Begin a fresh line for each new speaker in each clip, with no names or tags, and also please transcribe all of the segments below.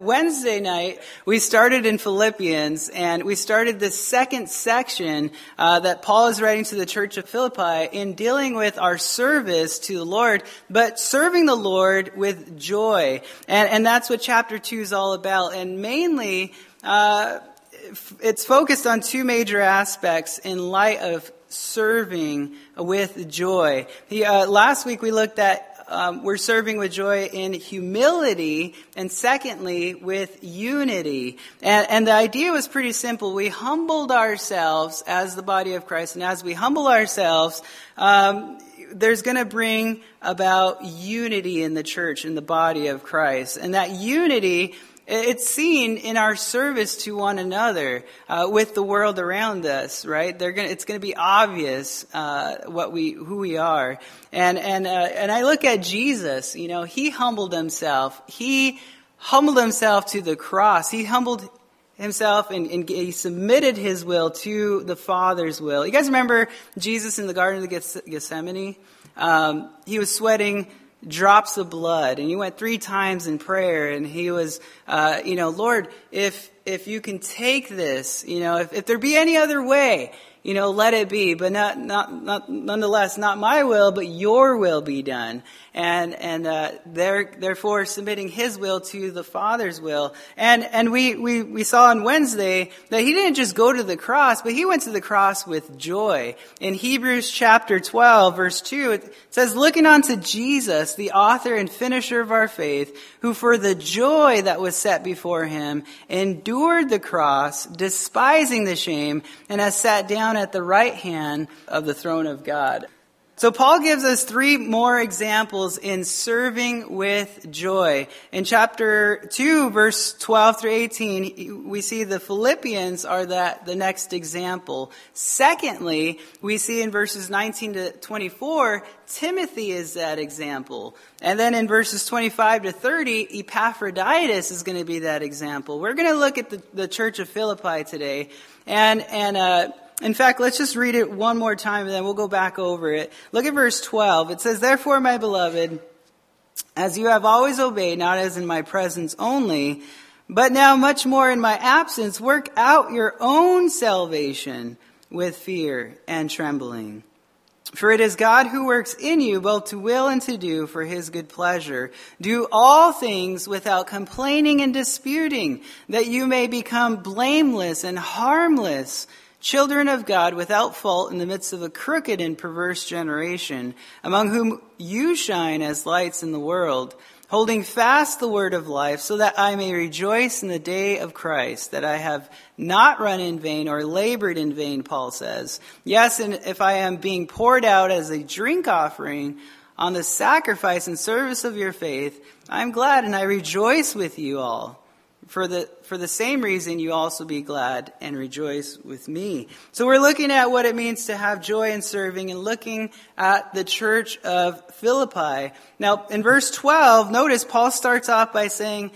Wednesday night, we started in Philippians, and we started the second section uh, that Paul is writing to the church of Philippi in dealing with our service to the Lord, but serving the Lord with joy. And, and that's what chapter 2 is all about. And mainly, uh, it's focused on two major aspects in light of serving with joy. He, uh, last week we looked at um, we're serving with joy in humility, and secondly, with unity. And, and the idea was pretty simple. We humbled ourselves as the body of Christ, and as we humble ourselves, um, there's going to bring about unity in the church, in the body of Christ. And that unity it's seen in our service to one another uh, with the world around us, right? They're gonna, it's going to be obvious uh, what we, who we are, and and uh, and I look at Jesus. You know, he humbled himself. He humbled himself to the cross. He humbled himself and, and, he submitted his will to the Father's will. You guys remember Jesus in the Garden of Gethsemane? Um, he was sweating drops of blood and he went three times in prayer and he was uh, you know lord if if you can take this you know if, if there be any other way you know, let it be, but not, not, not, nonetheless, not my will, but your will be done. And, and, uh, there, therefore submitting his will to the Father's will. And, and we, we, we saw on Wednesday that he didn't just go to the cross, but he went to the cross with joy. In Hebrews chapter 12, verse 2, it says, looking unto Jesus, the author and finisher of our faith, who for the joy that was set before him endured the cross, despising the shame, and has sat down at the right hand of the throne of God. So Paul gives us three more examples in serving with joy. In chapter 2, verse 12 through 18, we see the Philippians are that, the next example. Secondly, we see in verses 19 to 24, Timothy is that example. And then in verses 25 to 30, Epaphroditus is going to be that example. We're going to look at the, the church of Philippi today. And, and, uh, in fact, let's just read it one more time and then we'll go back over it. Look at verse 12. It says, Therefore, my beloved, as you have always obeyed, not as in my presence only, but now much more in my absence, work out your own salvation with fear and trembling. For it is God who works in you both to will and to do for his good pleasure. Do all things without complaining and disputing, that you may become blameless and harmless children of God without fault in the midst of a crooked and perverse generation, among whom you shine as lights in the world, holding fast the word of life, so that I may rejoice in the day of Christ, that I have not run in vain or labored in vain, Paul says. Yes, and if I am being poured out as a drink offering on the sacrifice and service of your faith, I am glad and I rejoice with you all. For the, for the same reason, you also be glad and rejoice with me. So we're looking at what it means to have joy in serving and looking at the church of Philippi. Now, in verse 12, notice Paul starts off by saying,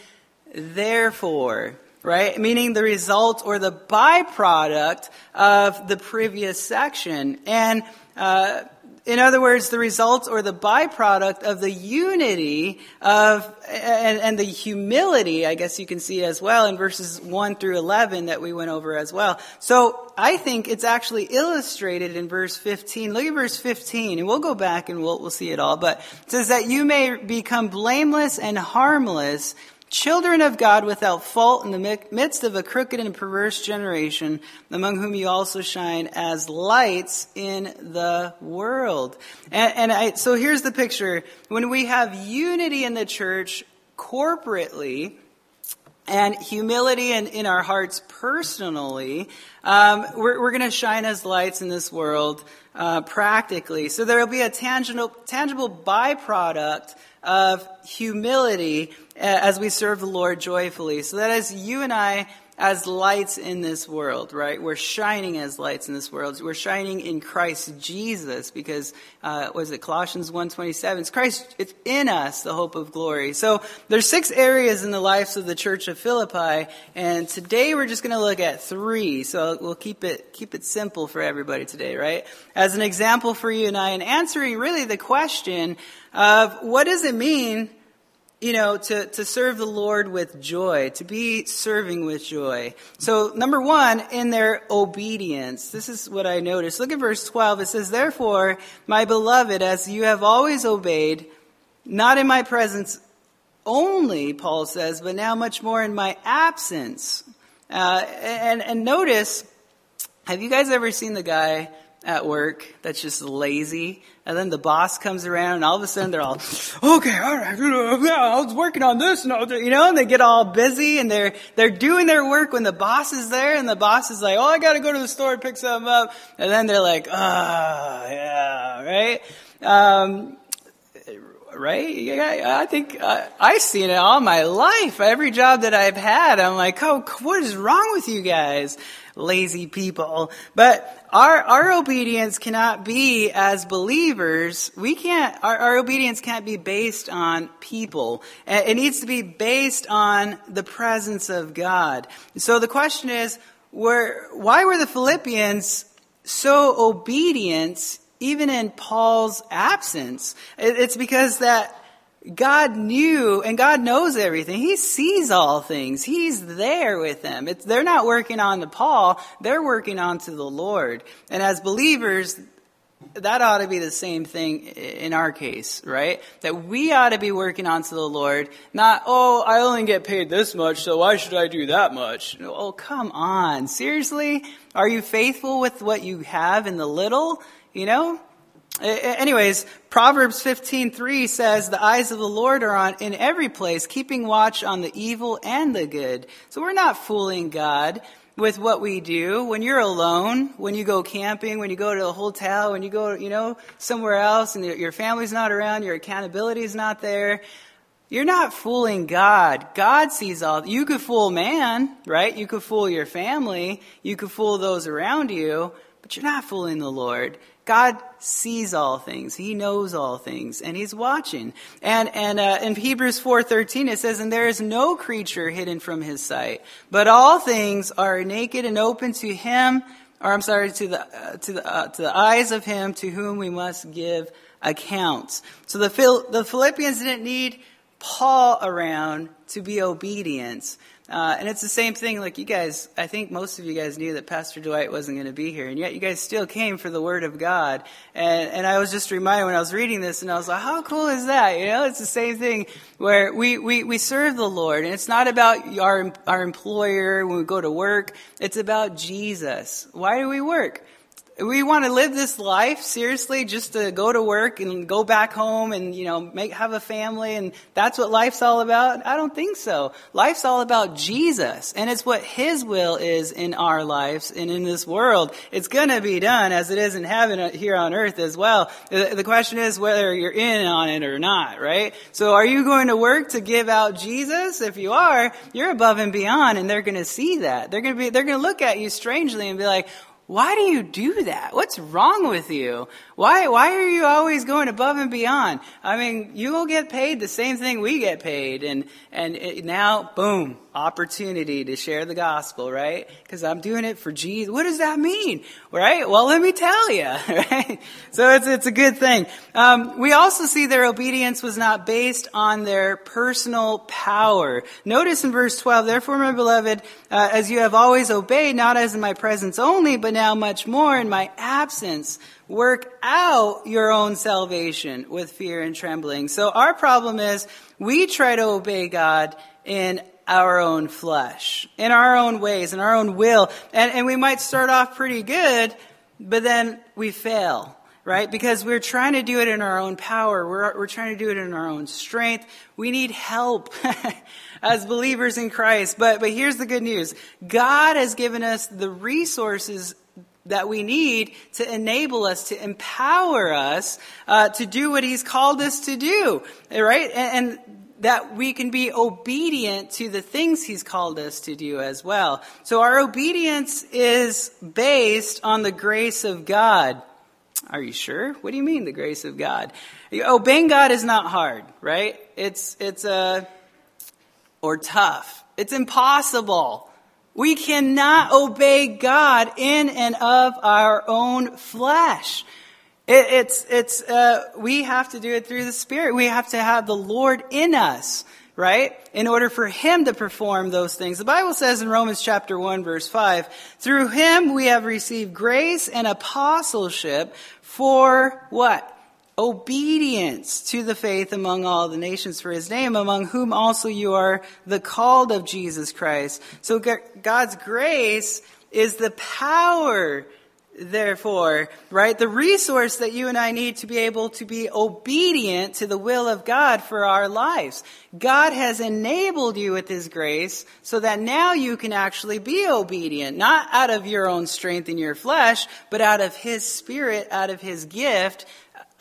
therefore, right? Meaning the result or the byproduct of the previous section. And, uh, in other words, the result or the byproduct of the unity of, and, and, the humility, I guess you can see as well in verses 1 through 11 that we went over as well. So I think it's actually illustrated in verse 15. Look at verse 15 and we'll go back and we'll, we'll see it all. But it says that you may become blameless and harmless children of God without fault in the midst of a crooked and perverse generation, among whom you also shine as lights in the world. And, and I, so here's the picture. When we have unity in the church corporately, and humility in, in our hearts personally, um, we're, we're going to shine as lights in this world uh, practically. So there will be a tangible, tangible byproduct of humility as we serve the Lord joyfully. So that as you and I, as lights in this world, right? We're shining as lights in this world. We're shining in Christ Jesus because, uh, was it Colossians 1.27? It's Christ, it's in us, the hope of glory. So there's six areas in the lives of the church of Philippi, and today we're just going to look at three. So we'll keep it, keep it simple for everybody today, right? As an example for you and I in answering really the question of what does it mean you know, to, to serve the Lord with joy, to be serving with joy. So, number one, in their obedience. This is what I noticed. Look at verse 12. It says, Therefore, my beloved, as you have always obeyed, not in my presence only, Paul says, but now much more in my absence. Uh, and, and notice, have you guys ever seen the guy at work that's just lazy. And then the boss comes around and all of a sudden they're all, okay, all right, I was working on this and all, you know, and they get all busy and they're, they're doing their work when the boss is there and the boss is like, oh, I gotta go to the store and pick something up. And then they're like, ah, oh, yeah, right? Um, right? Yeah, I think uh, I've seen it all my life. Every job that I've had, I'm like, oh, what is wrong with you guys? lazy people. But our, our obedience cannot be as believers, we can't, our, our obedience can't be based on people. Uh, it needs to be based on the presence of God. So the question is, were, why were the Philippians so obedient even in Paul's absence? It's because that God knew and God knows everything. He sees all things. He's there with them. It's, they're not working on to Paul. They're working on to the Lord. And as believers, that ought to be the same thing in our case, right? That we ought to be working on to the Lord, not, oh, I only get paid this much, so why should I do that much? Oh, come on. Seriously? Are you faithful with what you have in the little? You know? Anyways, Proverbs 15:3 says, "The eyes of the Lord are on in every place, keeping watch on the evil and the good." So we're not fooling God with what we do. When you're alone, when you go camping, when you go to a hotel, when you go, you know, somewhere else and your family's not around, your accountability is not there, you're not fooling God. God sees all. You could fool man, right? You could fool your family. You could fool those around you, but you're not fooling the Lord. God sees all things. He knows all things, and He's watching. And and uh, in Hebrews four thirteen it says, "And there is no creature hidden from His sight, but all things are naked and open to Him." Or I'm sorry, to the uh, to the uh, to the eyes of Him to whom we must give accounts. So the Phil- the Philippians didn't need Paul around to be obedient. Uh, and it's the same thing, like you guys, I think most of you guys knew that Pastor Dwight wasn't going to be here, and yet you guys still came for the Word of God. And, and I was just reminded when I was reading this, and I was like, how cool is that? You know, it's the same thing where we, we, we serve the Lord, and it's not about our, our employer when we go to work, it's about Jesus. Why do we work? We want to live this life seriously just to go to work and go back home and you know make have a family and that's what life's all about? I don't think so. Life's all about jesus and it's what his will is in our lives and in this world. It's going to be done as it is in heaven uh, here on earth as well. The question is whether you're in on it or not right? So are you going to work to give out jesus? If you are you're above and beyond and they're going to see that. They're going to be they're going to look at you strangely and be like why do you do that? What's wrong with you? Why, why are you always going above and beyond? I mean, you will get paid the same thing we get paid. And, and it, now, boom, opportunity to share the gospel, right? Because I'm doing it for Jesus. What does that mean? Right? Well, let me tell you, right? So it's, it's a good thing. Um, we also see their obedience was not based on their personal power. Notice in verse 12, therefore, my beloved, uh, as you have always obeyed, not as in my presence only, but now much more in my absence, work out your own salvation with fear and trembling. So our problem is we try to obey God in our own flesh, in our own ways, in our own will. And, and we might start off pretty good, but then we fail, right? Because we're trying to do it in our own power. We're, we're trying to do it in our own strength. We need help as believers in Christ. But, but here's the good news. God has given us the resources that we need to enable us, to empower us uh, to do what He's called us to do, right? And, and, that we can be obedient to the things He's called us to do as well. So our obedience is based on the grace of God. Are you sure? What do you mean the grace of God? Obeying God is not hard, right? It's it's a uh, or tough. It's impossible. We cannot obey God in and of our own flesh. It, it's, it's, uh, we have to do it through the Spirit. We have to have the Lord in us. right? In order for him to perform those things. The Bible says in Romans chapter 1 verse 5, through him we have received grace and apostleship for what? Obedience to the faith among all the nations for his name, among whom also you are the called of Jesus Christ. So God's grace is the power therefore, right? The resource that you and I need to be able to be obedient to the will of God for our lives. God has enabled you with His grace so that now you can actually be obedient, not out of your own strength in your flesh, but out of His Spirit, out of His gift,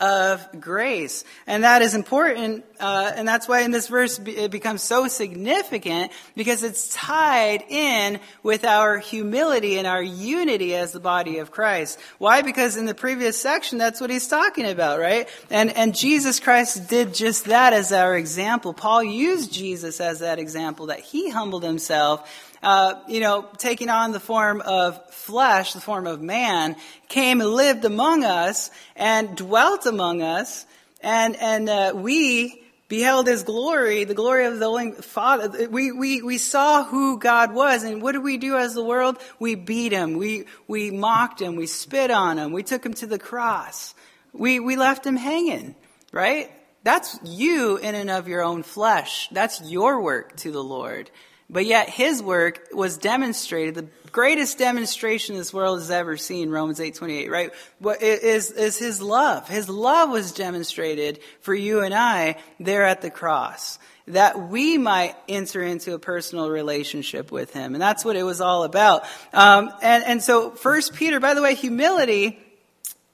of grace. And that is important, uh, and that's why in this verse it becomes so significant because it's tied in with our humility and our unity as the body of Christ. Why? Because in the previous section, that's what he's talking about, right? And, and Jesus Christ did just that as our example. Paul used Jesus as that example, that he humbled himself uh, you know, taking on the form of flesh, the form of man, came and lived among us and dwelt among us, and and uh, we beheld his glory, the glory of the only Father. We, we, we saw who God was, and what did we do as the world? We beat him, we, we mocked him, we spit on him, we took him to the cross, we, we left him hanging, right? That's you in and of your own flesh. That's your work to the Lord. But yet his work was demonstrated, the greatest demonstration this world has ever seen, Romans 8:28, right? What is is his love. His love was demonstrated for you and I there at the cross. That we might enter into a personal relationship with him. And that's what it was all about. Um, and, and so First Peter, by the way, humility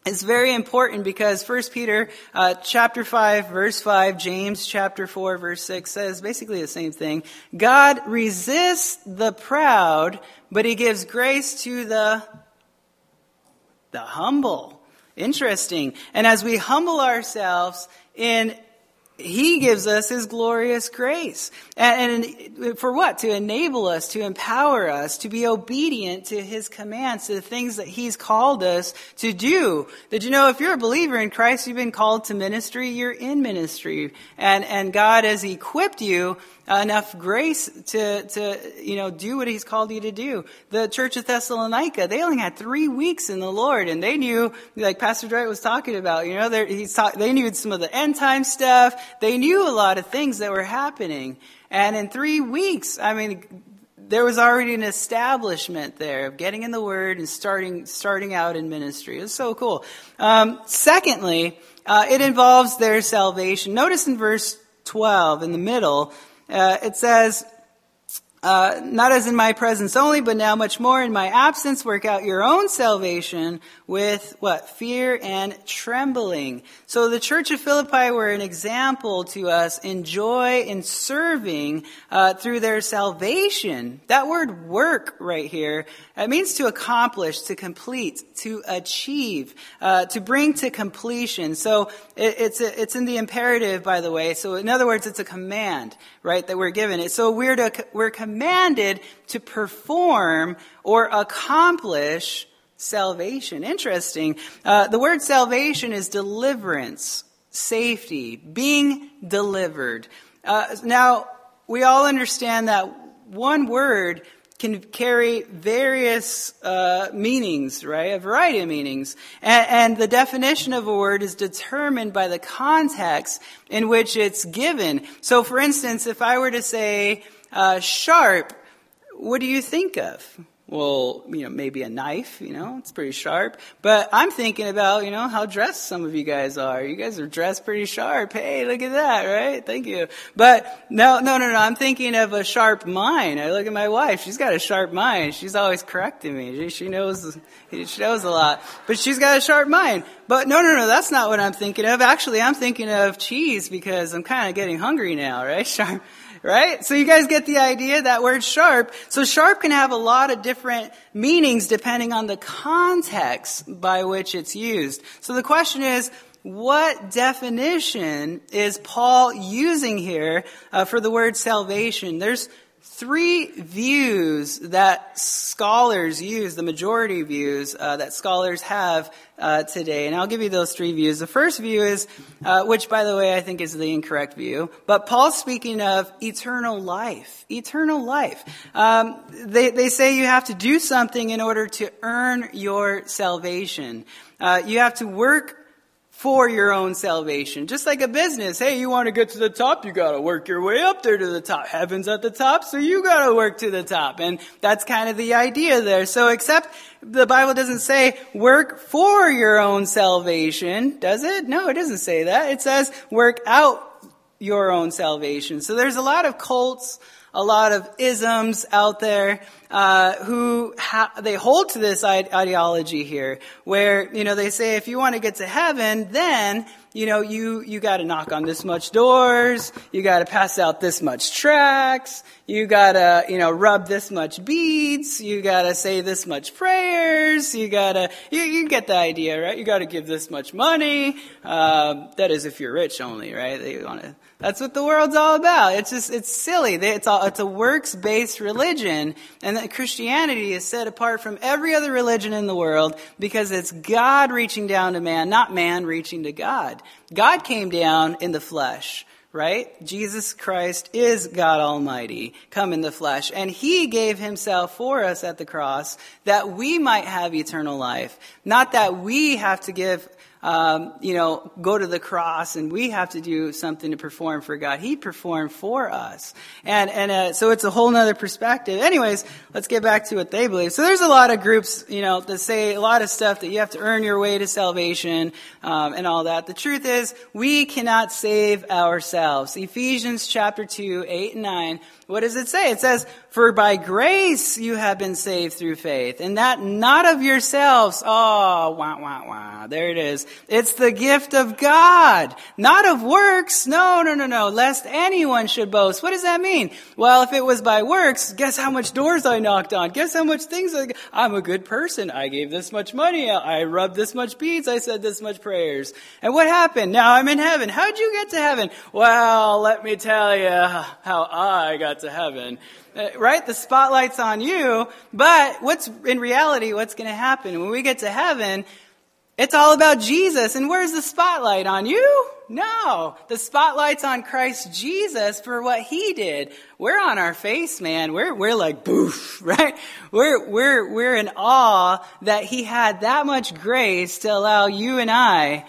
it's very important because 1 Peter uh, chapter 5 verse 5, James chapter 4 verse 6 says basically the same thing. God resists the proud, but he gives grace to the the humble. Interesting. And as we humble ourselves in he gives us His glorious grace. And, and, for what? To enable us, to empower us, to be obedient to His commands, to the things that He's called us to do. Did you know if you're a believer in Christ, you've been called to ministry, you're in ministry. And, and God has equipped you enough grace to, to, you know, do what he's called you to do. The church of Thessalonica, they only had three weeks in the Lord and they knew, like Pastor Dwight was talking about, you know, he's talk, they knew some of the end time stuff. They knew a lot of things that were happening. And in three weeks, I mean, there was already an establishment there of getting in the Word and starting starting out in ministry. It was so cool. Um, secondly, uh, it involves their salvation. Notice in verse 12 in the middle, uh, it says, uh, not as in my presence only, but now much more in my absence, work out your own salvation with what? Fear and trembling. So the church of Philippi were an example to us in joy in serving uh, through their salvation. That word work right here, it means to accomplish, to complete, to achieve, uh, to bring to completion. So it, it's, a, it's in the imperative, by the way. So in other words, it's a command, right, that we're given. So we're, to, we're commanded to perform or accomplish salvation. Interesting. Uh, the word salvation is deliverance, safety, being delivered. Uh, now, we all understand that one word can carry various uh, meanings, right? A variety of meanings. And, and, the definition of a word is determined by the context in which it's given. So, for instance, if I were to say uh, sharp, what do you think of? well, you know, maybe a knife, you know, it's pretty sharp. But I'm thinking about, you know, how dressed some of you guys are. You guys are dressed pretty sharp. Hey, look at that, right? Thank you. But no, no, no, no. I'm thinking of a sharp mind. I look at my wife. She's got a sharp mind. She's always correcting me. She knows, she knows a lot. But she's got a sharp mind. But no, no, no, that's not what I'm thinking of. Actually, I'm thinking of cheese because I'm kind of getting hungry now, right? Sharp right? So you guys get the idea, that word sharp. So sharp can have a lot of different meanings depending on the context by which it's used. So the question is, what definition is Paul using here uh, for the word salvation? There's three views that scholars use, the majority views uh, that scholars have uh, today. And I'll give you those three views. The first view is, uh, which by the way I think is the incorrect view, but Paul's speaking of eternal life. Eternal life. Um, they, they say you have to do something in order to earn your salvation. Uh, you have to work for your own salvation. Just like a business. Hey, you want to get to the top, you gotta work your way up there to the top. Heaven's at the top, so you gotta work to the top. And that's kind of the idea there. So except the Bible doesn't say work for your own salvation, does it? No, it doesn't say that. It says work out your own salvation. So there's a lot of cults, a lot of isms out there uh, who ha- they hold to this ideology here, where you know they say if you want to get to heaven, then you know you you got to knock on this much doors, you got to pass out this much tracts, you got to you know rub this much beads, you got to say this much prayers, you got to you, you get the idea, right? You got to give this much money. Um, that is if you're rich only, right? They want to that's what the world's all about. It's just, it's silly. It's, all, it's a works-based religion, and that Christianity is set apart from every other religion in the world because it's God reaching down to man, not man reaching to God. God came down in the flesh right? Jesus Christ is God Almighty, come in the flesh. And He gave Himself for us at the cross that we might have eternal life. Not that we have to give um, you know, go to the cross and we have to do something to perform for God. He performed for us. And, and, uh, so it's a whole nother perspective. Anyways, let's get back to what they believe. So there's a lot of groups, you know, that say a lot of stuff that you have to earn your way to salvation, um, and all that. The truth is, we cannot save ourselves. Ephesians chapter 2, 8 and 9 what does it say? It says, For by grace you have been saved through faith, and that not of yourselves. Oh, wah, wah, wah. There it is. It's the gift of God, not of works. No, no, no, no. Lest anyone should boast. What does that mean? Well, if it was by works, guess how much doors I knocked on? Guess how much things I, I'm a good person. I gave this much money. I rubbed this much beads. I said this much prayers. And what happened? Now I'm in heaven. How'd you get to heaven? Well, let me tell you how I got to heaven. Uh, right? The spotlight's on you, but what's, in reality, what's gonna happen? When we get to heaven, it's all about Jesus. And where's the spotlight? On you? No. The spotlight's on Christ Jesus for what he did. We're on our face, man. We're, we're like, boof, right? We're, we're, we're in awe that he had that much grace to allow you and I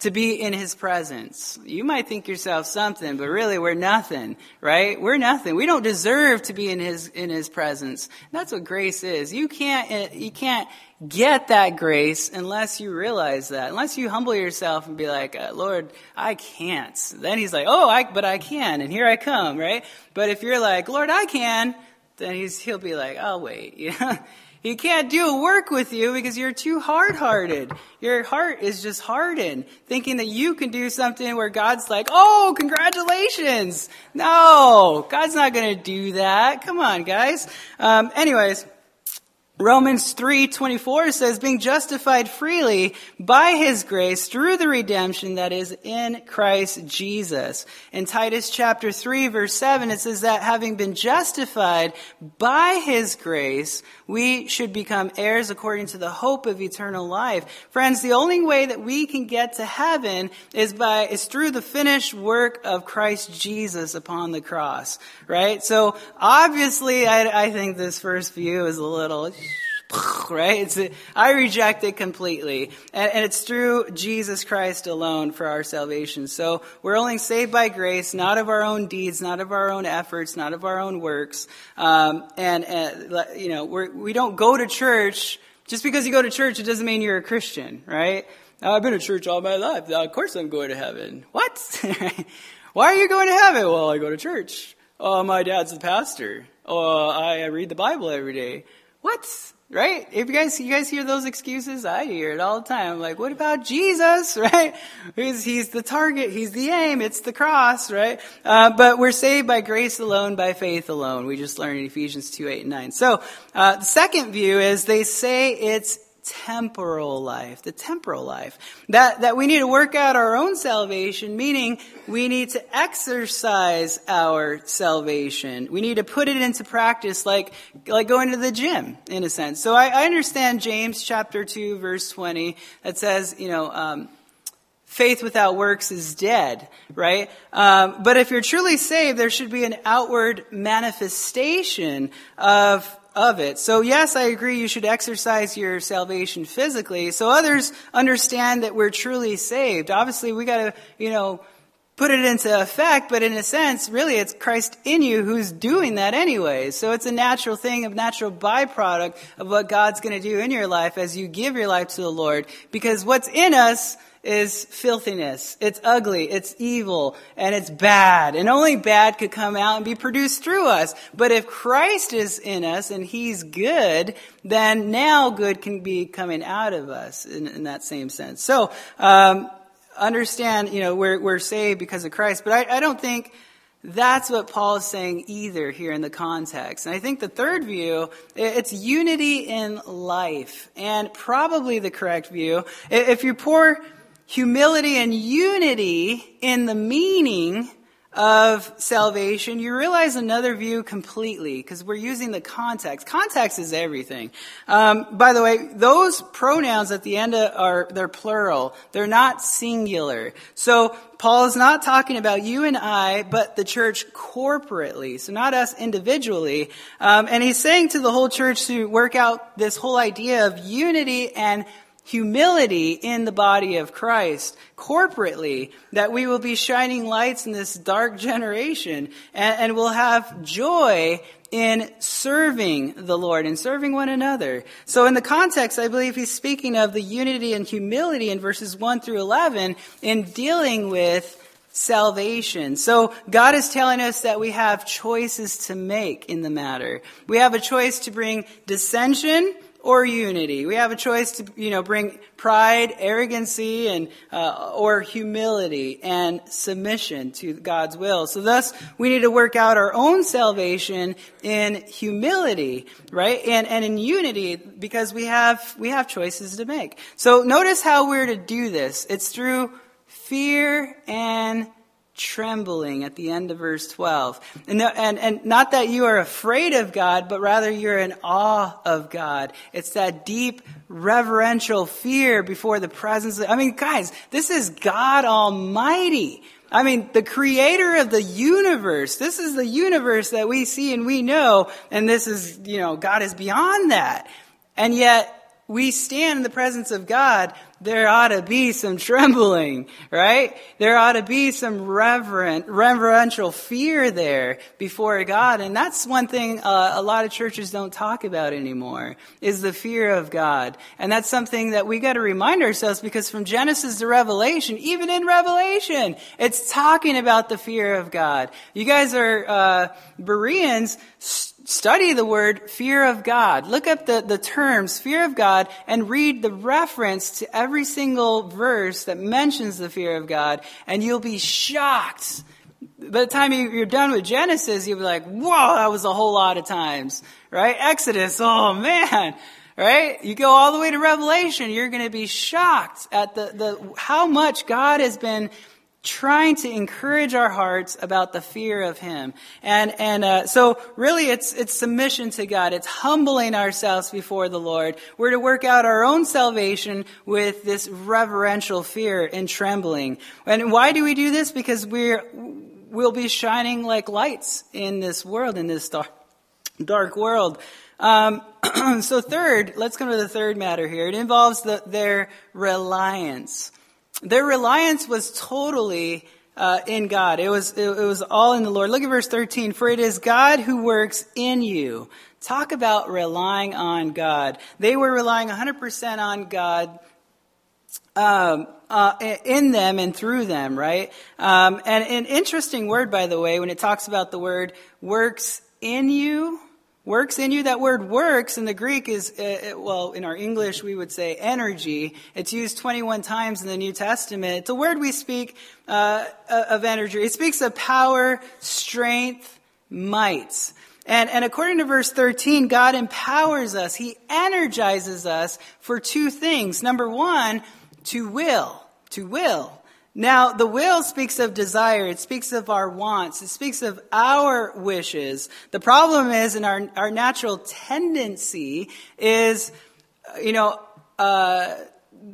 to be in his presence. You might think yourself something, but really we're nothing, right? We're nothing. We don't deserve to be in his in his presence. That's what grace is. You can't you can't get that grace unless you realize that. Unless you humble yourself and be like, uh, "Lord, I can't." Then he's like, "Oh, I but I can, and here I come," right? But if you're like, "Lord, I can," then he's he'll be like, "I'll wait." Yeah. He can't do work with you because you're too hard hearted. Your heart is just hardened, thinking that you can do something where God's like, oh, congratulations. No, God's not going to do that. Come on, guys. Um, anyways, Romans 3:24 says being justified freely by his grace through the redemption that is in Christ Jesus. In Titus chapter 3 verse 7 it says that having been justified by his grace we should become heirs according to the hope of eternal life. Friends, the only way that we can get to heaven is by is through the finished work of Christ Jesus upon the cross, right? So obviously I, I think this first view is a little right? It's I reject it completely. And, and, it's through Jesus Christ alone for our salvation. So we're only saved by grace, not of our own deeds, not of our own efforts, not of our own works. Um, and, and, you know, we're, we don't go to church. Just because you go to church, it doesn't mean you're a Christian, right? I've been to church all my life. Of course I'm going to heaven. What? Why are you going to heaven? Well, I go to church. Oh, my dad's the pastor. Oh, I read the Bible every day. What? Right? If you guys, you guys hear those excuses, I hear it all the time. I'm like, what about Jesus? Right? He's, he's the target. He's the aim. It's the cross, right? Uh, but we're saved by grace alone, by faith alone. We just learned in Ephesians 2, 8, and 9. So, uh, the second view is they say it's temporal life, the temporal life. That, that we need to work out our own salvation, meaning we need to exercise our salvation. We need to put it into practice like, like going to the gym, in a sense. So I, I understand James chapter 2 verse 20 that says, you know, um, faith without works is dead, right? Um, but if you're truly saved, there should be an outward manifestation of of it. So yes, I agree you should exercise your salvation physically so others understand that we're truly saved. Obviously, we gotta, you know, put it into effect, but in a sense, really it's Christ in you who's doing that anyway. So it's a natural thing, a natural byproduct of what God's gonna do in your life as you give your life to the Lord. Because what's in us is filthiness. It's ugly, it's evil, and it's bad. And only bad could come out and be produced through us. But if Christ is in us and He's good, then now good can be coming out of us in, in that same sense. So, um, understand, you know, we're, we're saved because of Christ, but I, I don't think that's what Paul is saying either here in the context. And I think the third view, it's unity in life. And probably the correct view. If you pour humility and unity in the meaning of salvation, you realize another view completely because we're using the context. Context is everything. Um, by the way, those pronouns at the end are they're plural. They're not singular. So Paul is not talking about you and I, but the church corporately. So not us individually. Um, and he's saying to the whole church to work out this whole idea of unity and humility in the body of Christ corporately, that we will be shining lights in this dark generation and, and we'll have joy in serving the Lord and serving one another. So in the context, I believe he's speaking of the unity and humility in verses 1 through 11 in dealing with salvation. So God is telling us that we have choices to make in the matter. We have a choice to bring dissension or unity. We have a choice to, you know, bring pride, arrogancy, and uh, or humility and submission to God's will. So thus, we need to work out our own salvation in humility, right, and and in unity because we have we have choices to make. So notice how we're to do this. It's through fear and trembling at the end of verse 12. And, and, and not that you are afraid of God, but rather you're in awe of God. It's that deep reverential fear before the presence of, I mean, guys, this is God Almighty. I mean, the creator of the universe. This is the universe that we see and we know, and this is, you know, God is beyond that. And yet, we stand in the presence of God, there ought to be some trembling, right? There ought to be some reverent, reverential fear there before God. And that's one thing uh, a lot of churches don't talk about anymore, is the fear of God. And that's something that we got to remind ourselves because from Genesis to Revelation, even in Revelation, it's talking about the fear of God. You guys are uh, Bereans study the word fear of God. Look up the, the terms fear of God and read the reference to every single verse that mentions the fear of God, and you'll be shocked. By the time you're done with Genesis, you'll be like, whoa, that was a whole lot of times, right? Exodus, oh man, right? You go all the way to Revelation, you're going to be shocked at the, the, how much God has been trying to encourage our hearts about the fear of Him. And, and, uh, so really it's, it's submission to God. It's humbling ourselves before the Lord. We're to work out our own salvation with this reverential fear and trembling. And why do we do this? Because we're, we'll be shining like lights in this world, in this dark, dark world. Um, so third, let's come to the third matter here. It involves the, their reliance. Their reliance was totally uh, in God. It was it, it was all in the Lord. Look at verse 13. For it is God who works in you. Talk about relying on God. They were relying 100% on God. Um, uh, in them and through them, right? Um, and an interesting word, by the way, when it talks about the word works in you, Works in you, that word works in the Greek is, uh, uh, well, in our English we would say energy. It's used 21 times in the New Testament. It's a word we speak uh, of energy. It speaks of power, strength, might. And, and according to verse 13, God empowers us. He energizes us for two things. Number one, to will. To will. Now, the will speaks of desire. It speaks of our wants. It speaks of our wishes. The problem is, in our, our natural tendency is, you know, uh,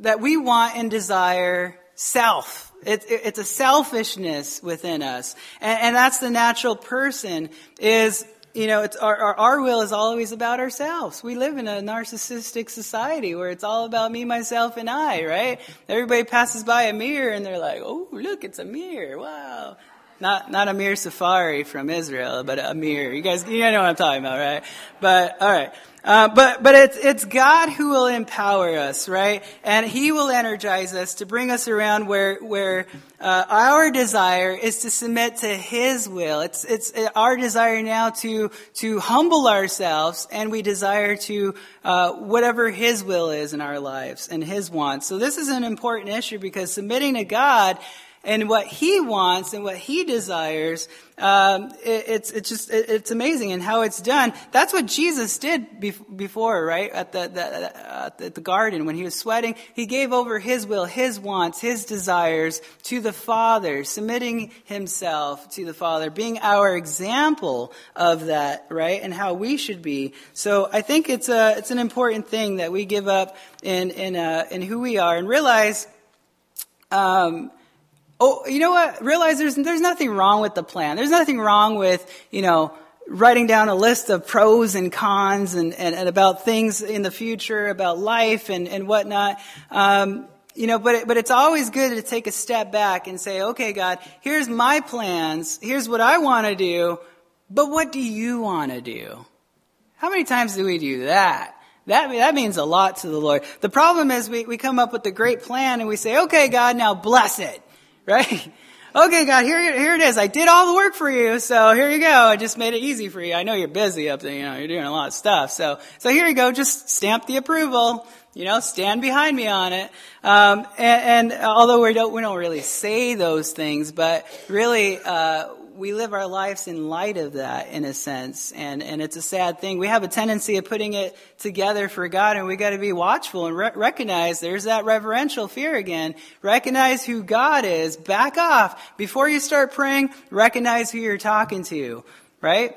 that we want and desire self. It, it, it's a selfishness within us. And, and that's the natural person is you know, it's our, our, our, will is always about ourselves. We live in a narcissistic society where it's all about me, myself, and I, right? Everybody passes by a mirror and they're like, oh, look, it's a mirror. Wow. Not, not Amir safari from Israel, but a mirror. You guys, you know what I'm talking about, right? But, alright. Uh, but but it's it's God who will empower us, right? And He will energize us to bring us around where where uh, our desire is to submit to His will. It's it's our desire now to to humble ourselves, and we desire to uh, whatever His will is in our lives and His wants. So this is an important issue because submitting to God and what he wants and what he desires, um, it, it's it's just it, it's amazing and how it's done. That's what Jesus did before, right at the, the uh, at the garden when he was sweating. He gave over his will, his wants, his desires to the Father, submitting himself to the Father, being our example of that, right, and how we should be. So I think it's a it's an important thing that we give up in in uh, in who we are and realize. Um, oh, you know what? Realize there's, there's nothing wrong with the plan. There's nothing wrong with, you know, writing down a list of pros and cons and, and, and about things in the future, about life and, and whatnot. Um, you know, but, it, but it's always good to take a step back and say, okay, God, here's my plans. Here's what I want to do. But what do you want to do? How many times do we do that? That, that means a lot to the Lord. The problem is we, we come up with a great plan and we say, okay, God, now bless it right? Okay, God, here, here it is. I did all the work for you, so here you go. I just made it easy for you. I know you're busy up there, you know, you're doing a lot of stuff. So, so here you go. Just stamp the approval. You know, stand behind me on it. Um, and, and, although we don't, we don't really say those things, but really, uh, we live our lives in light of that in a sense and and it's a sad thing. We have a tendency of putting it together for god and we got to be watchful and re- recognize there's that reverential fear again. Recognize who god is. Back off. Before you start praying recognize who you're talking to right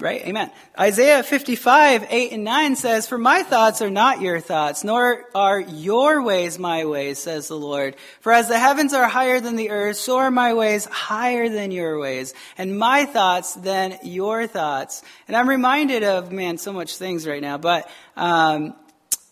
Right? Amen. Isaiah 55, 8 and 9 says, For my thoughts are not your thoughts, nor are your ways my ways, says the Lord. For as the heavens are higher than the earth, so are my ways higher than your ways, and my thoughts than your thoughts. And I'm reminded of, man, so much things right now, but, um,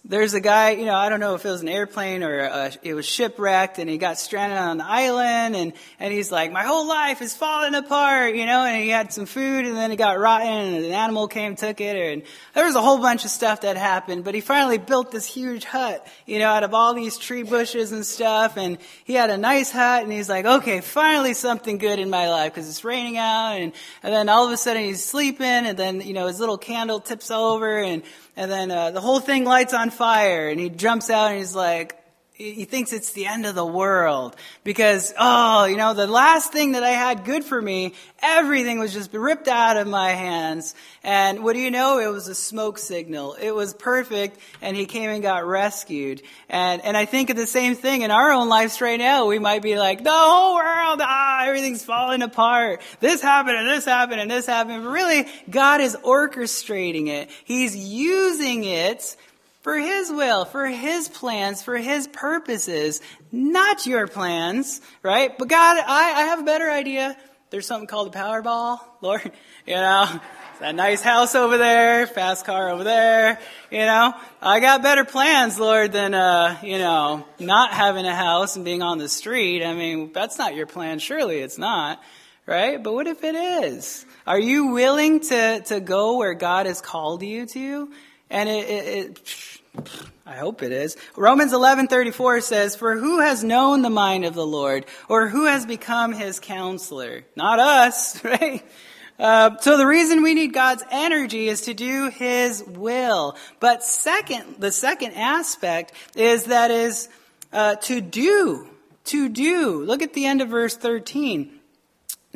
there's a guy, you know, I don't know if it was an airplane or a, it was shipwrecked and he got stranded on an island and, and he's like, my whole life is falling apart, you know, and he had some food and then it got rotten and an animal came, took it and there was a whole bunch of stuff that happened, but he finally built this huge hut, you know, out of all these tree bushes and stuff and he had a nice hut and he's like, okay, finally something good in my life because it's raining out and, and then all of a sudden he's sleeping and then, you know, his little candle tips over and and then uh, the whole thing lights on fire, and he jumps out and he's like, he thinks it's the end of the world because, oh, you know, the last thing that I had good for me, everything was just ripped out of my hands. And what do you know? It was a smoke signal. It was perfect and he came and got rescued. And, and I think of the same thing in our own lives right now. We might be like, the whole world, ah, everything's falling apart. This happened and this happened and this happened. But really, God is orchestrating it. He's using it for His will, for His plans, for His purposes, not your plans, right? But God, I, I have a better idea. There's something called a Powerball, Lord, you know, that nice house over there, fast car over there, you know. I got better plans, Lord, than, uh, you know, not having a house and being on the street. I mean, that's not your plan. Surely it's not, right? But what if it is? Are you willing to, to go where God has called you to? And it, it, it I hope it is. Romans 11:34 says, "For who has known the mind of the Lord, or who has become his counselor? Not us, right?" Uh, so the reason we need God's energy is to do His will. But second, the second aspect is that is uh, to do, to do. Look at the end of verse 13.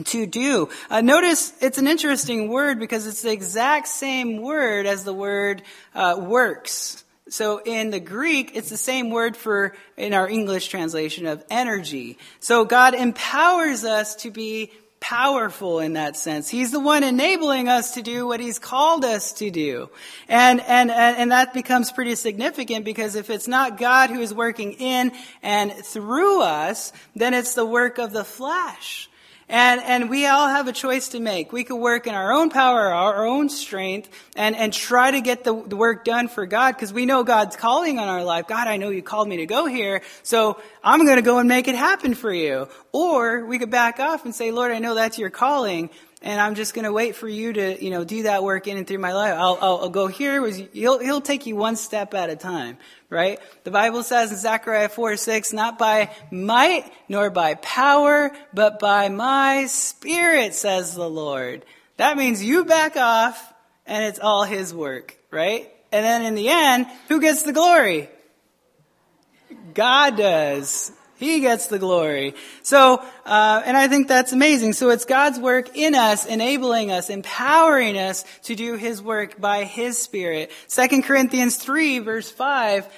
To do. Uh, notice it's an interesting word because it's the exact same word as the word uh, works. So in the Greek, it's the same word for, in our English translation of energy. So God empowers us to be powerful in that sense. He's the one enabling us to do what he's called us to do. And, and, and, that becomes pretty significant because if it's not God who is working in and through us, then it's the work of the flesh. And, and we all have a choice to make. We could work in our own power, our own strength, and, and try to get the, the work done for God because we know God's calling on our life. God, I know you called me to go here, so I'm going to go and make it happen for you. Or we could back off and say, Lord, I know that's your calling, and I'm just going to wait for you to, you know, do that work in and through my life. I'll, I'll, I'll go here. He'll, he'll take you one step at a time, right? The Bible says in Zechariah 4, 6, not by might nor by power, but by my spirit, says the Lord. That means you back off and it's all his work, right? And then in the end, who gets the glory? God does. He gets the glory. So, uh, and I think that's amazing. So it's God's work in us, enabling us, empowering us to do His work by His Spirit. Second Corinthians 3 verse 5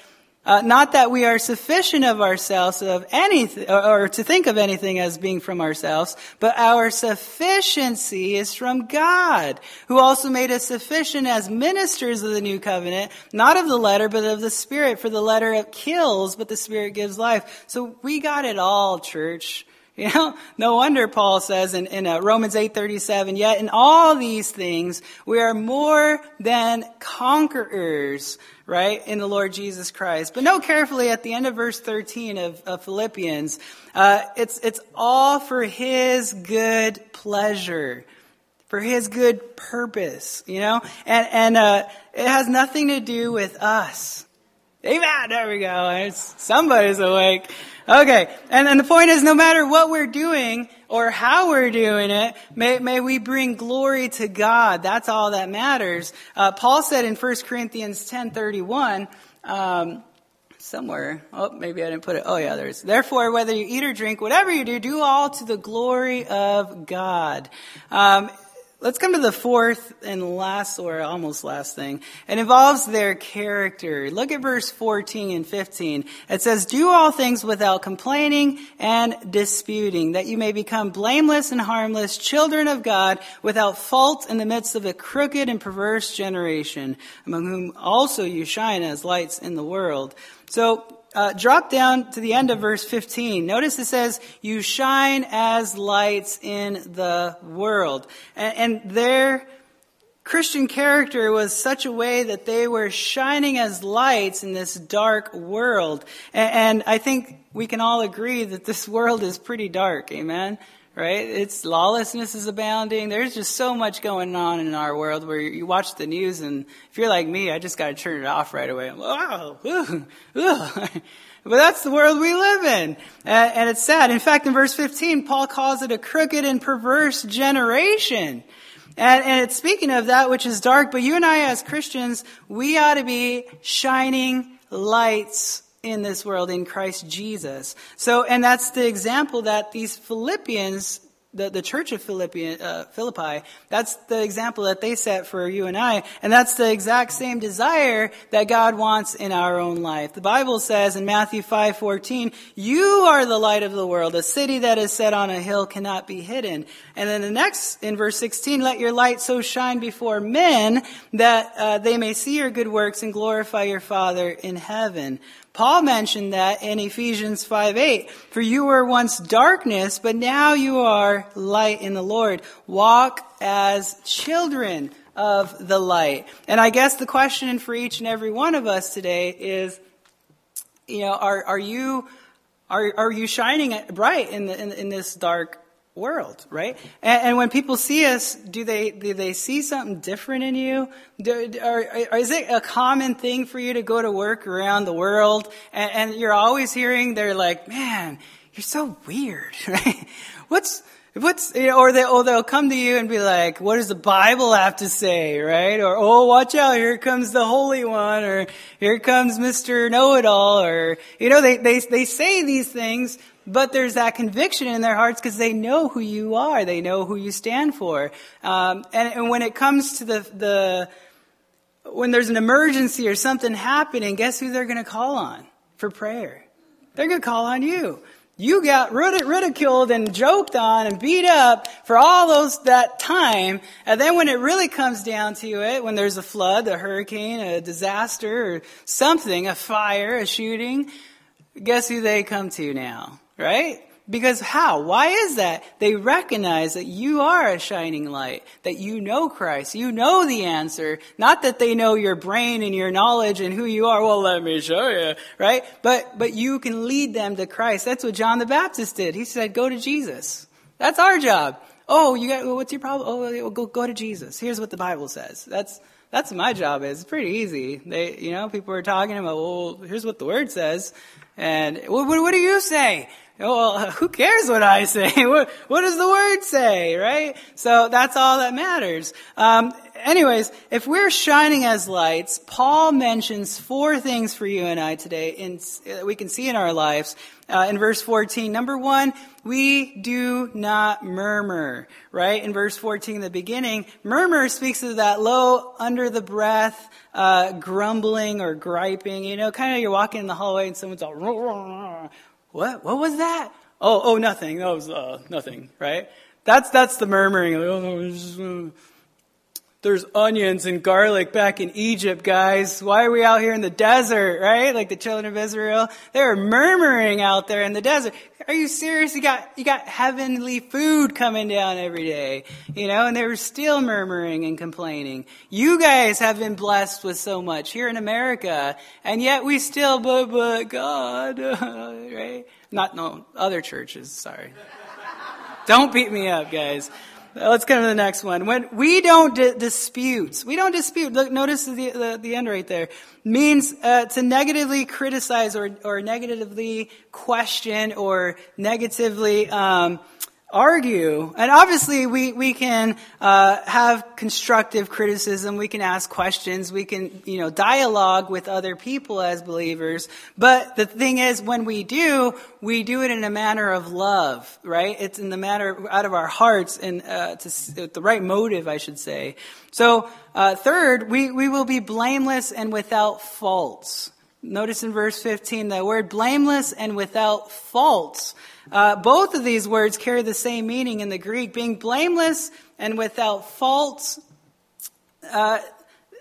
uh, not that we are sufficient of ourselves of anything, or, or, to think of anything as being from ourselves, but our sufficiency is from God, who also made us sufficient as ministers of the new covenant, not of the letter, but of the Spirit. For the letter kills, but the Spirit gives life. So we got it all, church. You know, no wonder Paul says in, in uh, Romans 8:37, yet in all these things we are more than conquerors, right, in the Lord Jesus Christ. But note carefully at the end of verse 13 of, of Philippians, uh, it's it's all for His good pleasure, for His good purpose. You know, and and uh, it has nothing to do with us. Amen. There we go. It's, somebody's awake. Okay. And, and the point is, no matter what we're doing or how we're doing it, may, may we bring glory to God. That's all that matters. Uh, Paul said in 1 Corinthians 10:31, um, somewhere. Oh, maybe I didn't put it. Oh yeah, there's. Therefore, whether you eat or drink, whatever you do, do all to the glory of God. Um, Let's come to the fourth and last, or almost last thing. It involves their character. Look at verse 14 and 15. It says, Do all things without complaining and disputing, that you may become blameless and harmless, children of God, without fault in the midst of a crooked and perverse generation, among whom also you shine as lights in the world. So, uh, drop down to the end of verse 15. Notice it says, You shine as lights in the world. And, and their Christian character was such a way that they were shining as lights in this dark world. And, and I think we can all agree that this world is pretty dark. Amen? Right? It's lawlessness is abounding. There's just so much going on in our world where you watch the news and if you're like me, I just got to turn it off right away. Ooh. But that's the world we live in. And it's sad. In fact, in verse 15, Paul calls it a crooked and perverse generation. And, and it's speaking of that which is dark, but you and I as Christians, we ought to be shining lights in this world in Christ Jesus. So, and that's the example that these Philippians the, the church of Philippi, uh, Philippi, that's the example that they set for you and I. And that's the exact same desire that God wants in our own life. The Bible says in Matthew 5, 14, you are the light of the world. A city that is set on a hill cannot be hidden. And then the next, in verse 16, let your light so shine before men that uh, they may see your good works and glorify your Father in heaven. Paul mentioned that in Ephesians 5 8. For you were once darkness, but now you are light in the Lord. Walk as children of the light. And I guess the question for each and every one of us today is, you know, are, are you, are, are you shining bright in, the, in, in this dark world, right? And, and, when people see us, do they do they see something different in you? Do, or, or is it a common thing for you to go to work around the world and, and you're always hearing they're like, "Man, you're so weird," right? What's What's, you know, or they, or they'll come to you and be like, what does the Bible have to say, right? Or, oh, watch out, here comes the Holy One, or here comes Mr. Know-it-all, or, you know, they, they, they say these things, but there's that conviction in their hearts because they know who you are. They know who you stand for. Um, and, and when it comes to the, the, when there's an emergency or something happening, guess who they're going to call on for prayer? They're going to call on you. You got ridiculed and joked on and beat up for all those, that time. And then when it really comes down to it, when there's a flood, a hurricane, a disaster, or something, a fire, a shooting, guess who they come to now? Right? Because how? Why is that? They recognize that you are a shining light, that you know Christ, you know the answer, not that they know your brain and your knowledge and who you are. Well, let me show you, right? But, but you can lead them to Christ. That's what John the Baptist did. He said, go to Jesus. That's our job. Oh, you got, what's your problem? Oh, go, go to Jesus. Here's what the Bible says. That's, that's my job is. It's pretty easy. They, you know, people are talking about, well, here's what the word says. And what, what, what do you say? Well, who cares what I say? What, what, does the word say, right? So that's all that matters. Um, anyways, if we're shining as lights, Paul mentions four things for you and I today in, uh, we can see in our lives. Uh, in verse 14, number one, we do not murmur, right? In verse 14, the beginning, murmur speaks of that low, under the breath, uh, grumbling or griping. You know, kind of you're walking in the hallway and someone's all, what? What was that? Oh, oh, nothing. That was uh, nothing, right? That's that's the murmuring. There's onions and garlic back in Egypt, guys. Why are we out here in the desert, right? Like the children of Israel, they were murmuring out there in the desert. Are you serious? You got you got heavenly food coming down every day, you know, and they were still murmuring and complaining. You guys have been blessed with so much here in America, and yet we still, but but God, right? Not no other churches. Sorry. Don't beat me up, guys. Let's go to the next one. When we don't di- dispute, we don't dispute. Look, notice the, the, the end right there. Means uh, to negatively criticize or, or negatively question or negatively um, argue. And obviously, we, we can uh, have constructive criticism. We can ask questions. We can, you know, dialogue with other people as believers. But the thing is, when we do, we do it in a manner of love, right? It's in the manner out of our hearts and uh, to, the right motive, I should say. So, uh, third, we, we will be blameless and without faults. Notice in verse 15 the word blameless and without faults. Uh, both of these words carry the same meaning in the Greek. Being blameless and without fault, uh,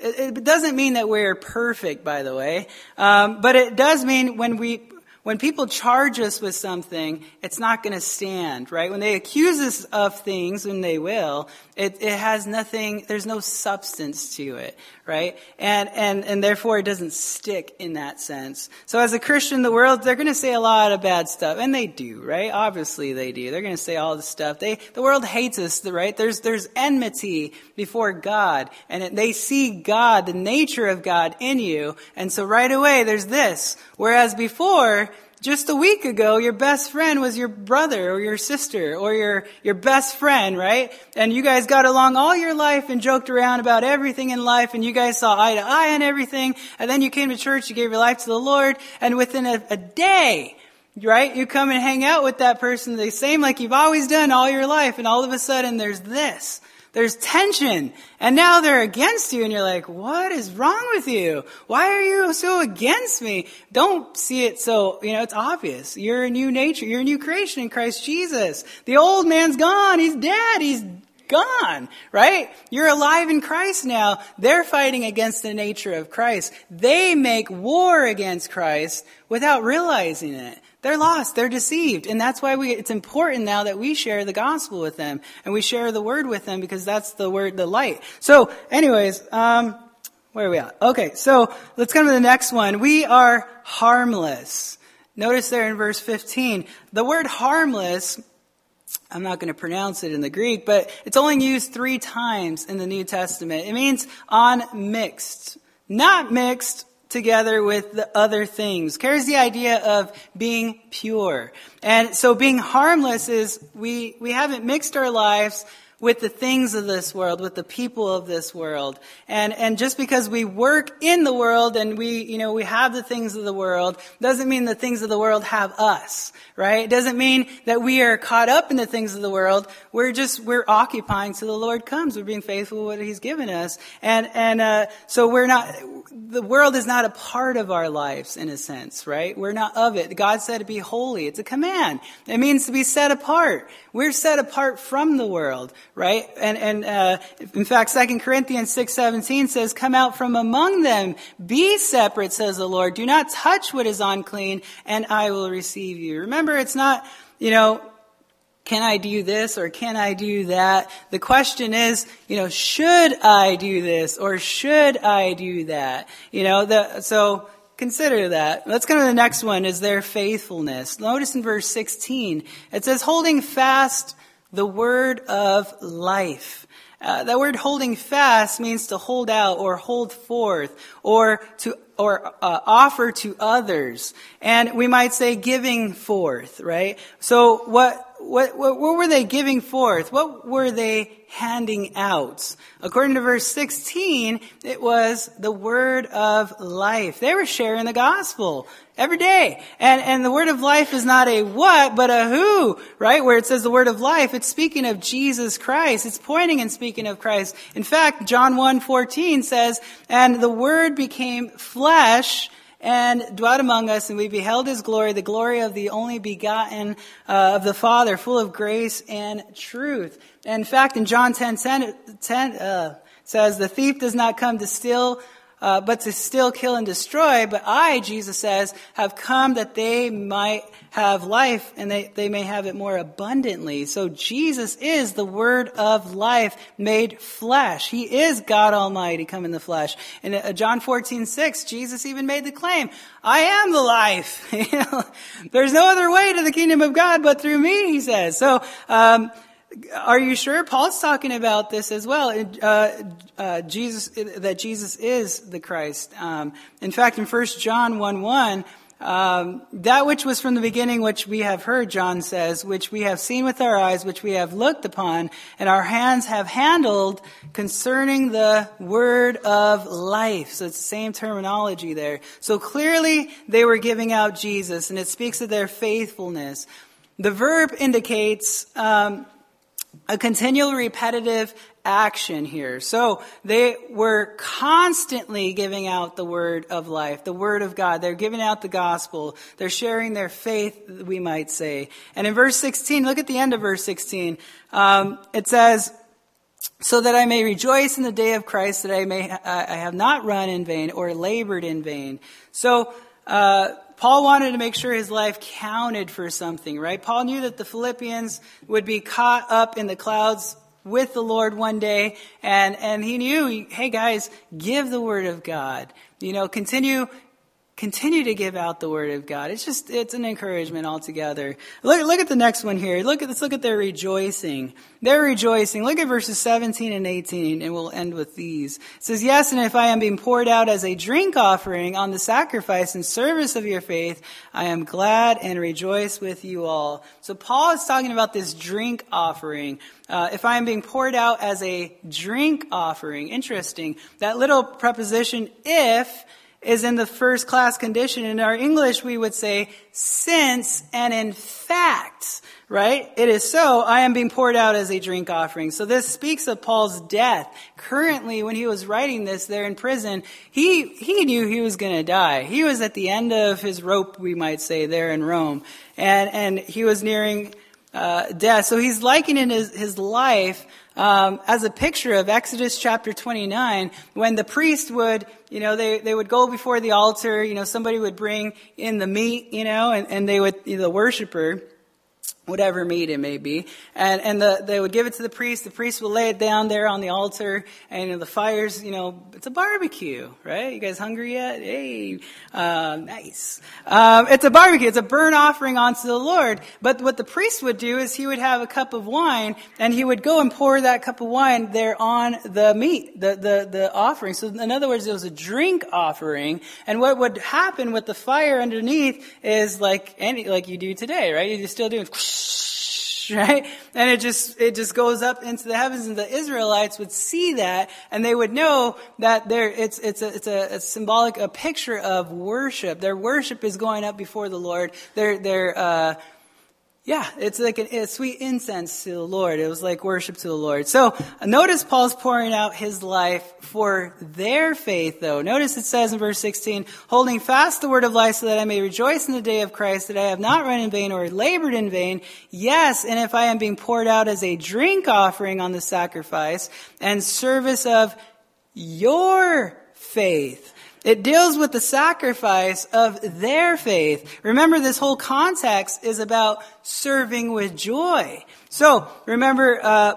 it, it, doesn't mean that we're perfect, by the way, um, but it does mean when we when people charge us with something, it's not going to stand, right? When they accuse us of things, and they will, it, it has nothing, there's no substance to it, right? And, and, and therefore it doesn't stick in that sense. So as a Christian, the world, they're going to say a lot of bad stuff, and they do, right? Obviously they do. They're going to say all this stuff. They, the world hates us, right? There's, there's enmity before God, and they see God, the nature of God in you, and so right away there's this. Whereas before, just a week ago, your best friend was your brother or your sister or your, your best friend, right? And you guys got along all your life and joked around about everything in life and you guys saw eye to eye on everything. And then you came to church, you gave your life to the Lord, and within a, a day, right, you come and hang out with that person the same like you've always done all your life, and all of a sudden there's this. There's tension. And now they're against you and you're like, what is wrong with you? Why are you so against me? Don't see it so, you know, it's obvious. You're a new nature. You're a new creation in Christ Jesus. The old man's gone. He's dead. He's gone, right? You're alive in Christ now. They're fighting against the nature of Christ. They make war against Christ without realizing it. They're lost. They're deceived. And that's why we, it's important now that we share the gospel with them and we share the word with them because that's the word, the light. So anyways, um, where are we at? Okay. So let's come to the next one. We are harmless. Notice there in verse 15, the word harmless, I'm not going to pronounce it in the Greek, but it's only used three times in the New Testament. It means unmixed. Not mixed together with the other things. Carries the idea of being pure. And so being harmless is we, we haven't mixed our lives with the things of this world, with the people of this world. And, and just because we work in the world and we, you know, we have the things of the world doesn't mean the things of the world have us, right? It doesn't mean that we are caught up in the things of the world. We're just, we're occupying till the Lord comes. We're being faithful to what He's given us. And, and, uh, so we're not, the world is not a part of our lives in a sense, right? We're not of it. God said to be holy. It's a command. It means to be set apart. We're set apart from the world, right? And, and uh, in fact, Second Corinthians 6.17 says, Come out from among them. Be separate, says the Lord. Do not touch what is unclean, and I will receive you. Remember, it's not, you know, can I do this or can I do that? The question is, you know, should I do this or should I do that? You know, the, so Consider that. Let's go to the next one is their faithfulness. Notice in verse 16, it says holding fast the word of life. Uh, that word holding fast means to hold out or hold forth or to or uh, offer to others and we might say giving forth right so what what, what, what were they giving forth? What were they handing out? According to verse 16, it was the word of life. They were sharing the gospel every day. And, and the word of life is not a what, but a who, right? Where it says the word of life, it's speaking of Jesus Christ. It's pointing and speaking of Christ. In fact, John 1 14 says, and the word became flesh and dwelt among us, and we beheld his glory, the glory of the only begotten uh, of the Father, full of grace and truth. And in fact, in John 10, 10, 10 uh, says, The thief does not come to steal, uh, but to still kill and destroy. But I, Jesus says, have come that they might have life and they, they may have it more abundantly. So Jesus is the word of life made flesh. He is God Almighty come in the flesh. And uh, John 14, 6, Jesus even made the claim, I am the life. There's no other way to the kingdom of God but through me, he says. So, um, are you sure? Paul's talking about this as well. Uh, uh, Jesus, that Jesus is the Christ. Um, in fact, in 1 John 1 1, um, that which was from the beginning, which we have heard, John says, which we have seen with our eyes, which we have looked upon, and our hands have handled concerning the word of life. So it's the same terminology there. So clearly they were giving out Jesus, and it speaks of their faithfulness. The verb indicates um, a continual repetitive action here. So they were constantly giving out the word of life, the word of God. They're giving out the gospel. They're sharing their faith, we might say. And in verse 16, look at the end of verse 16. Um, it says, so that I may rejoice in the day of Christ, that I may, I have not run in vain or labored in vain. So, uh, Paul wanted to make sure his life counted for something, right? Paul knew that the Philippians would be caught up in the clouds with the Lord one day, and, and he knew, hey guys, give the word of God. You know, continue continue to give out the word of God. It's just, it's an encouragement altogether. Look, look at the next one here. Look at, let's look at their rejoicing. They're rejoicing. Look at verses 17 and 18, and we'll end with these. It says, Yes, and if I am being poured out as a drink offering on the sacrifice and service of your faith, I am glad and rejoice with you all. So Paul is talking about this drink offering. Uh, if I am being poured out as a drink offering, interesting. That little preposition, if, is in the first class condition. In our English, we would say since and in fact, right? It is so. I am being poured out as a drink offering. So this speaks of Paul's death. Currently, when he was writing this there in prison, he, he knew he was going to die. He was at the end of his rope, we might say, there in Rome. And, and he was nearing uh, death. So he's likening his, his life um, as a picture of Exodus chapter 29, when the priest would, you know, they, they would go before the altar, you know, somebody would bring in the meat, you know, and, and they would, you know, the worshiper, whatever meat it may be. And, and the, they would give it to the priest. The priest would lay it down there on the altar. And you know, the fires, you know, it's a barbecue, right? You guys hungry yet? Hey, uh, nice. Um, it's a barbecue. It's a burnt offering onto the Lord. But what the priest would do is he would have a cup of wine and he would go and pour that cup of wine there on the meat, the, the, the offering. So in other words, it was a drink offering. And what would happen with the fire underneath is like any, like you do today, right? You're still doing right? And it just, it just goes up into the heavens and the Israelites would see that and they would know that there, it's, it's a, it's a, a symbolic, a picture of worship. Their worship is going up before the Lord. Their, their, uh, yeah, it's like a, a, sweet incense to the Lord. It was like worship to the Lord. So notice Paul's pouring out his life for their faith, though. Notice it says in verse 16, holding fast the word of life so that I may rejoice in the day of Christ, that I have not run in vain or labored in vain. Yes, and if I am being poured out as a drink offering on the sacrifice and service of your faith. It deals with the sacrifice of their faith. Remember, this whole context is about serving with joy. So, remember, uh,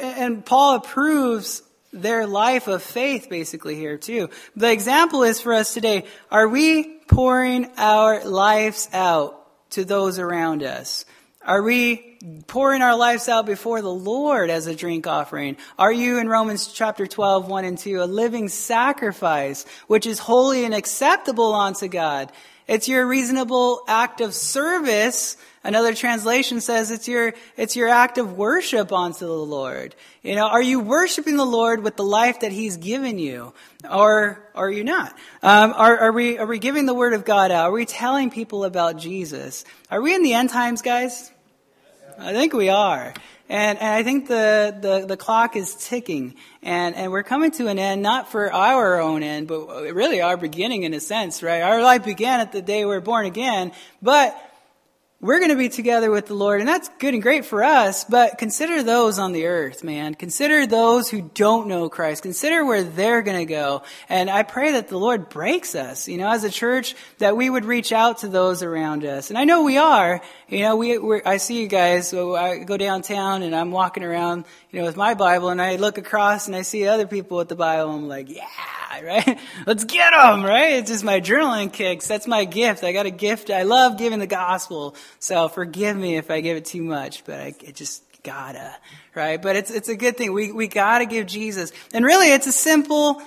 and Paul approves their life of faith basically here too. The example is for us today, are we pouring our lives out to those around us? Are we pouring our lives out before the Lord as a drink offering? Are you in Romans chapter 12, 1 and 2, a living sacrifice, which is holy and acceptable unto God? It's your reasonable act of service. Another translation says it's your, it's your act of worship unto the Lord. You know, are you worshiping the Lord with the life that He's given you? Or, are you not? Um, are, are we, are we giving the Word of God out? Are we telling people about Jesus? Are we in the end times, guys? I think we are. And, and I think the, the, the clock is ticking. And, and we're coming to an end, not for our own end, but really our beginning in a sense, right? Our life began at the day we were born again, but we're going to be together with the Lord, and that's good and great for us, but consider those on the earth, man. Consider those who don't know Christ. Consider where they're going to go. And I pray that the Lord breaks us, you know, as a church, that we would reach out to those around us. And I know we are. You know, we, I see you guys, so I go downtown and I'm walking around, you know, with my Bible, and I look across and I see other people with the Bible, I'm like, yeah, right? Let's get them, right? It's just my journaling kicks. That's my gift. I got a gift. I love giving the gospel. So forgive me if I give it too much, but I it just gotta, right? But it's, it's a good thing. We, we gotta give Jesus. And really, it's a simple,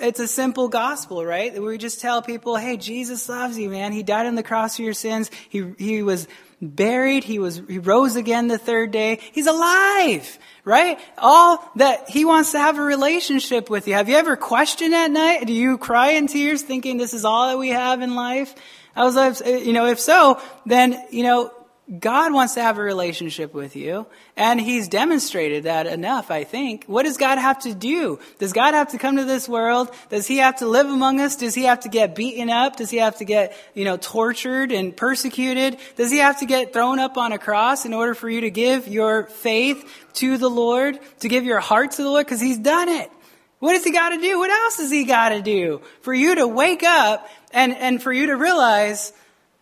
it's a simple gospel, right? We just tell people, hey, Jesus loves you, man. He died on the cross for your sins. He, he was buried. He was, he rose again the third day. He's alive, right? All that he wants to have a relationship with you. Have you ever questioned at night? Do you cry in tears thinking this is all that we have in life? I was like, you know, if so, then, you know, God wants to have a relationship with you, and He's demonstrated that enough, I think. What does God have to do? Does God have to come to this world? Does He have to live among us? Does He have to get beaten up? Does He have to get, you know, tortured and persecuted? Does He have to get thrown up on a cross in order for you to give your faith to the Lord, to give your heart to the Lord? Because He's done it. What does He got to do? What else has He got to do? For you to wake up and, and for you to realize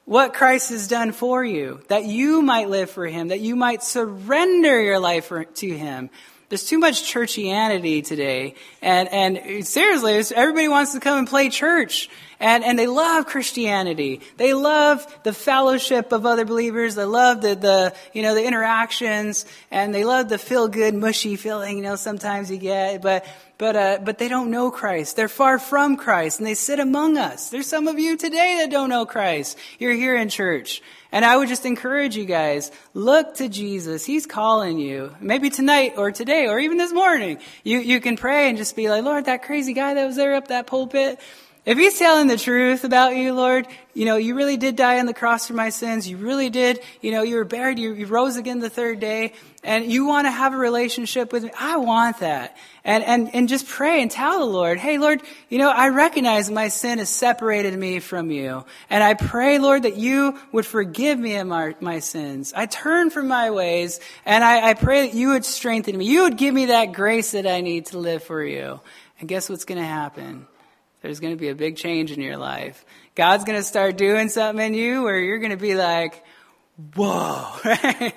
what Christ has done for you, that you might live for Him, that you might surrender your life to Him. There's too much churchianity today. And, and seriously, everybody wants to come and play church. And, and they love Christianity. They love the fellowship of other believers. They love the, the, you know, the interactions. And they love the feel good, mushy feeling, you know, sometimes you get. But, but, uh, but they don't know Christ. They're far from Christ and they sit among us. There's some of you today that don't know Christ. You're here in church. And I would just encourage you guys, look to Jesus. He's calling you. Maybe tonight or today or even this morning. You, you can pray and just be like, Lord, that crazy guy that was there up that pulpit, if he's telling the truth about you, Lord, you know, you really did die on the cross for my sins. You really did, you know, you were buried, you, you rose again the third day, and you want to have a relationship with me. I want that. And, and, and just pray and tell the Lord, hey, Lord, you know, I recognize my sin has separated me from you. And I pray, Lord, that you would forgive me of my, my sins. I turn from my ways, and I, I pray that you would strengthen me. You would give me that grace that I need to live for you. And guess what's going to happen? There's going to be a big change in your life. God's going to start doing something in you where you're going to be like, whoa, right?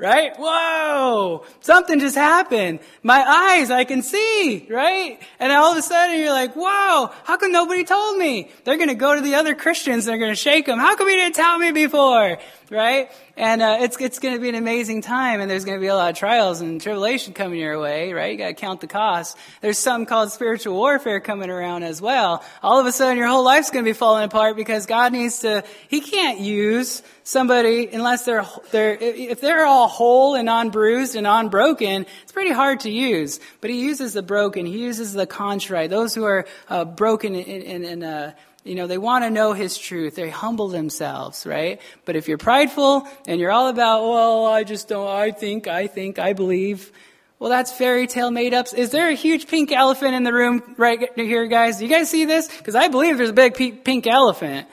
right? Whoa! Something just happened. My eyes, I can see, right? And all of a sudden you're like, whoa, how come nobody told me? They're gonna go to the other Christians, they're gonna shake them. How come you didn't tell me before? Right? And uh, it's it's going to be an amazing time, and there's going to be a lot of trials and tribulation coming your way, right? You got to count the costs. There's something called spiritual warfare coming around as well. All of a sudden, your whole life's going to be falling apart because God needs to. He can't use somebody unless they're they're if they're all whole and unbruised and unbroken. It's pretty hard to use. But He uses the broken. He uses the contrite. Those who are uh, broken in, in, in uh, you know, they want to know his truth. They humble themselves, right? But if you're prideful and you're all about, well, I just don't, I think, I think, I believe, well, that's fairy tale made ups. Is there a huge pink elephant in the room right here, guys? Do you guys see this? Because I believe there's a big pink elephant.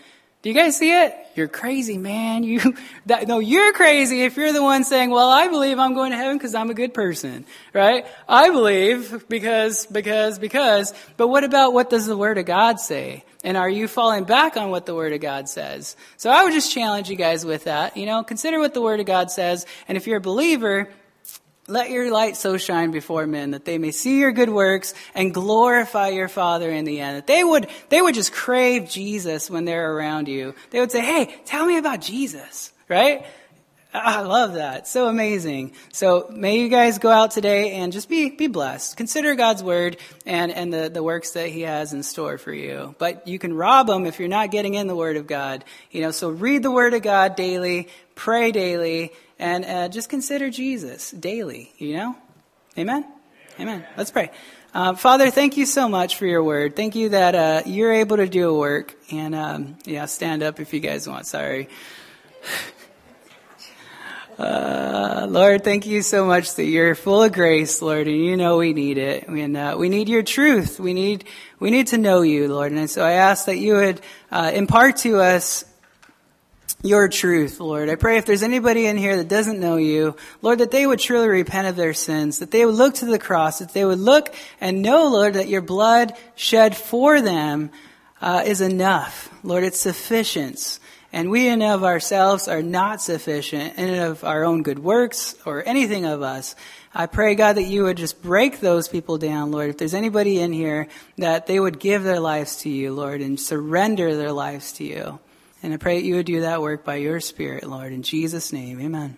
Do you guys see it? You're crazy, man. You, that, no, you're crazy if you're the one saying, well, I believe I'm going to heaven because I'm a good person, right? I believe because, because, because. But what about what does the Word of God say? And are you falling back on what the Word of God says? So I would just challenge you guys with that. You know, consider what the Word of God says. And if you're a believer, let your light so shine before men that they may see your good works and glorify your Father in the end. That they would, they would just crave Jesus when they're around you. They would say, hey, tell me about Jesus, right? I love that. So amazing. So may you guys go out today and just be, be blessed. Consider God's word and, and the, the works that he has in store for you. But you can rob them if you're not getting in the word of God. You know, so read the word of God daily, pray daily, and uh, just consider Jesus daily, you know? Amen? Amen. Let's pray. Uh, Father, thank you so much for your word. Thank you that uh, you're able to do a work. And um, yeah, stand up if you guys want. Sorry. Uh, Lord, thank you so much that you're full of grace, Lord, and you know we need it. And uh, we need your truth. We need we need to know you, Lord. And so I ask that you would uh, impart to us your truth, Lord. I pray if there's anybody in here that doesn't know you, Lord, that they would truly repent of their sins, that they would look to the cross, that they would look and know, Lord, that your blood shed for them uh, is enough. Lord, it's sufficient. And we in of ourselves are not sufficient in of our own good works or anything of us. I pray, God, that you would just break those people down, Lord. If there's anybody in here, that they would give their lives to you, Lord, and surrender their lives to you. And I pray that you would do that work by your Spirit, Lord. In Jesus' name, amen.